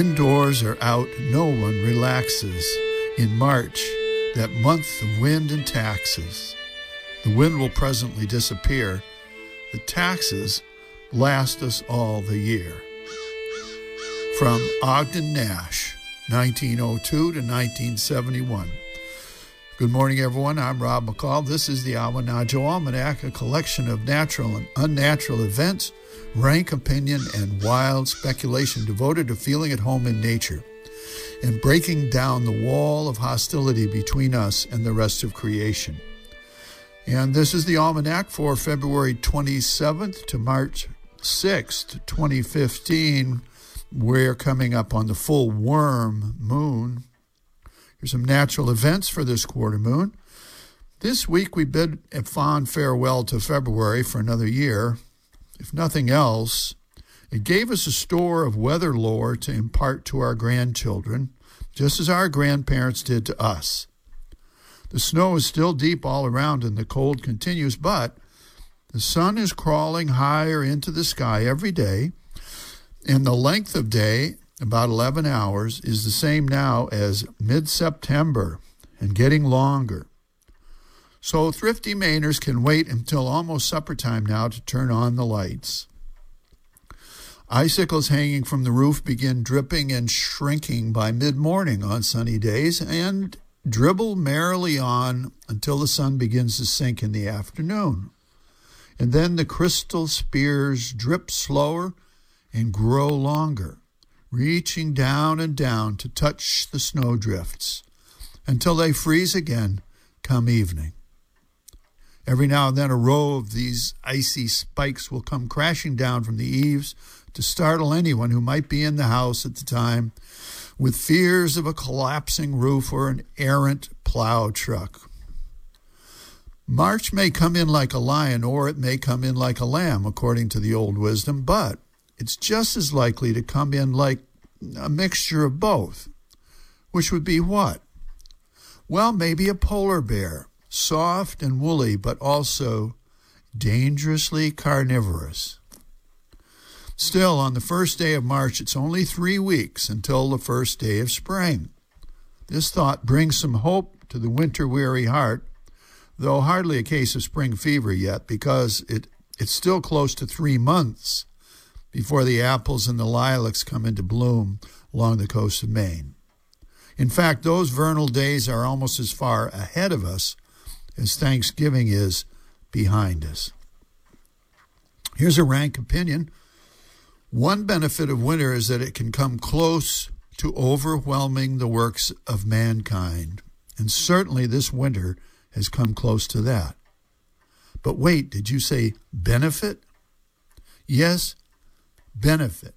Indoors or out, no one relaxes. In March, that month of wind and taxes. The wind will presently disappear. The taxes last us all the year. From Ogden Nash, 1902 to 1971. Good morning, everyone. I'm Rob McCall. This is the Awanadjo Almanac, a collection of natural and unnatural events, rank opinion, and wild speculation devoted to feeling at home in nature and breaking down the wall of hostility between us and the rest of creation. And this is the Almanac for February 27th to March 6th, 2015. We're coming up on the full worm moon. Here's some natural events for this quarter moon. This week we bid a fond farewell to February for another year. If nothing else, it gave us a store of weather lore to impart to our grandchildren, just as our grandparents did to us. The snow is still deep all around and the cold continues, but the sun is crawling higher into the sky every day, and the length of day, about 11 hours, is the same now as mid September and getting longer. So thrifty Mainers can wait until almost supper time now to turn on the lights. Icicles hanging from the roof begin dripping and shrinking by mid morning on sunny days and dribble merrily on until the sun begins to sink in the afternoon. And then the crystal spears drip slower and grow longer, reaching down and down to touch the snowdrifts until they freeze again come evening. Every now and then, a row of these icy spikes will come crashing down from the eaves to startle anyone who might be in the house at the time with fears of a collapsing roof or an errant plow truck. March may come in like a lion or it may come in like a lamb, according to the old wisdom, but it's just as likely to come in like a mixture of both. Which would be what? Well, maybe a polar bear, soft and woolly, but also dangerously carnivorous. Still, on the first day of March, it's only three weeks until the first day of spring. This thought brings some hope to the winter weary heart, though hardly a case of spring fever yet, because it, it's still close to three months before the apples and the lilacs come into bloom along the coast of Maine. In fact, those vernal days are almost as far ahead of us as Thanksgiving is behind us. Here's a rank opinion one benefit of winter is that it can come close to overwhelming the works of mankind. And certainly this winter has come close to that. But wait, did you say benefit? Yes, benefit.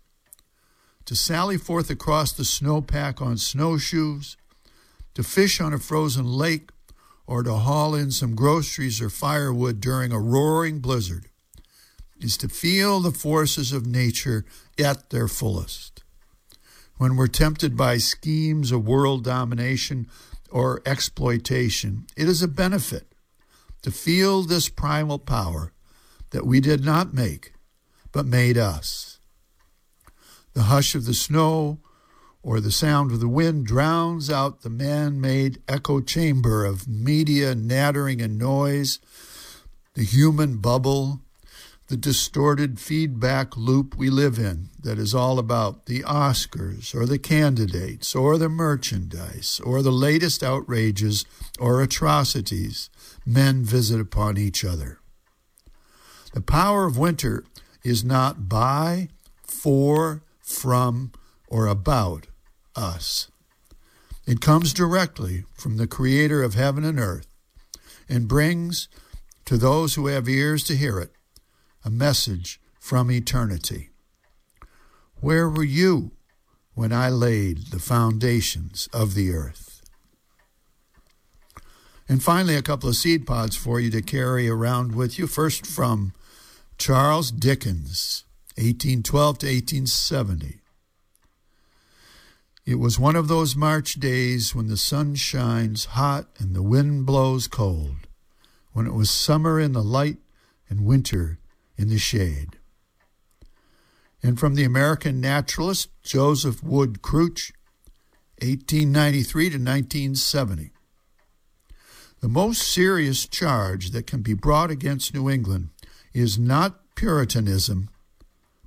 To sally forth across the snowpack on snowshoes, to fish on a frozen lake, or to haul in some groceries or firewood during a roaring blizzard is to feel the forces of nature at their fullest. When we're tempted by schemes of world domination or exploitation, it is a benefit to feel this primal power that we did not make, but made us. The hush of the snow or the sound of the wind drowns out the man made echo chamber of media nattering and noise, the human bubble the distorted feedback loop we live in that is all about the Oscars or the candidates or the merchandise or the latest outrages or atrocities men visit upon each other. The power of winter is not by, for, from, or about us. It comes directly from the Creator of heaven and earth and brings to those who have ears to hear it a message from eternity. Where were you when I laid the foundations of the earth? And finally, a couple of seed pods for you to carry around with you. First, from Charles Dickens, 1812 to 1870. It was one of those March days when the sun shines hot and the wind blows cold, when it was summer in the light and winter in the shade. And from the American naturalist Joseph Wood Krutch, 1893 to 1970. The most serious charge that can be brought against New England is not Puritanism,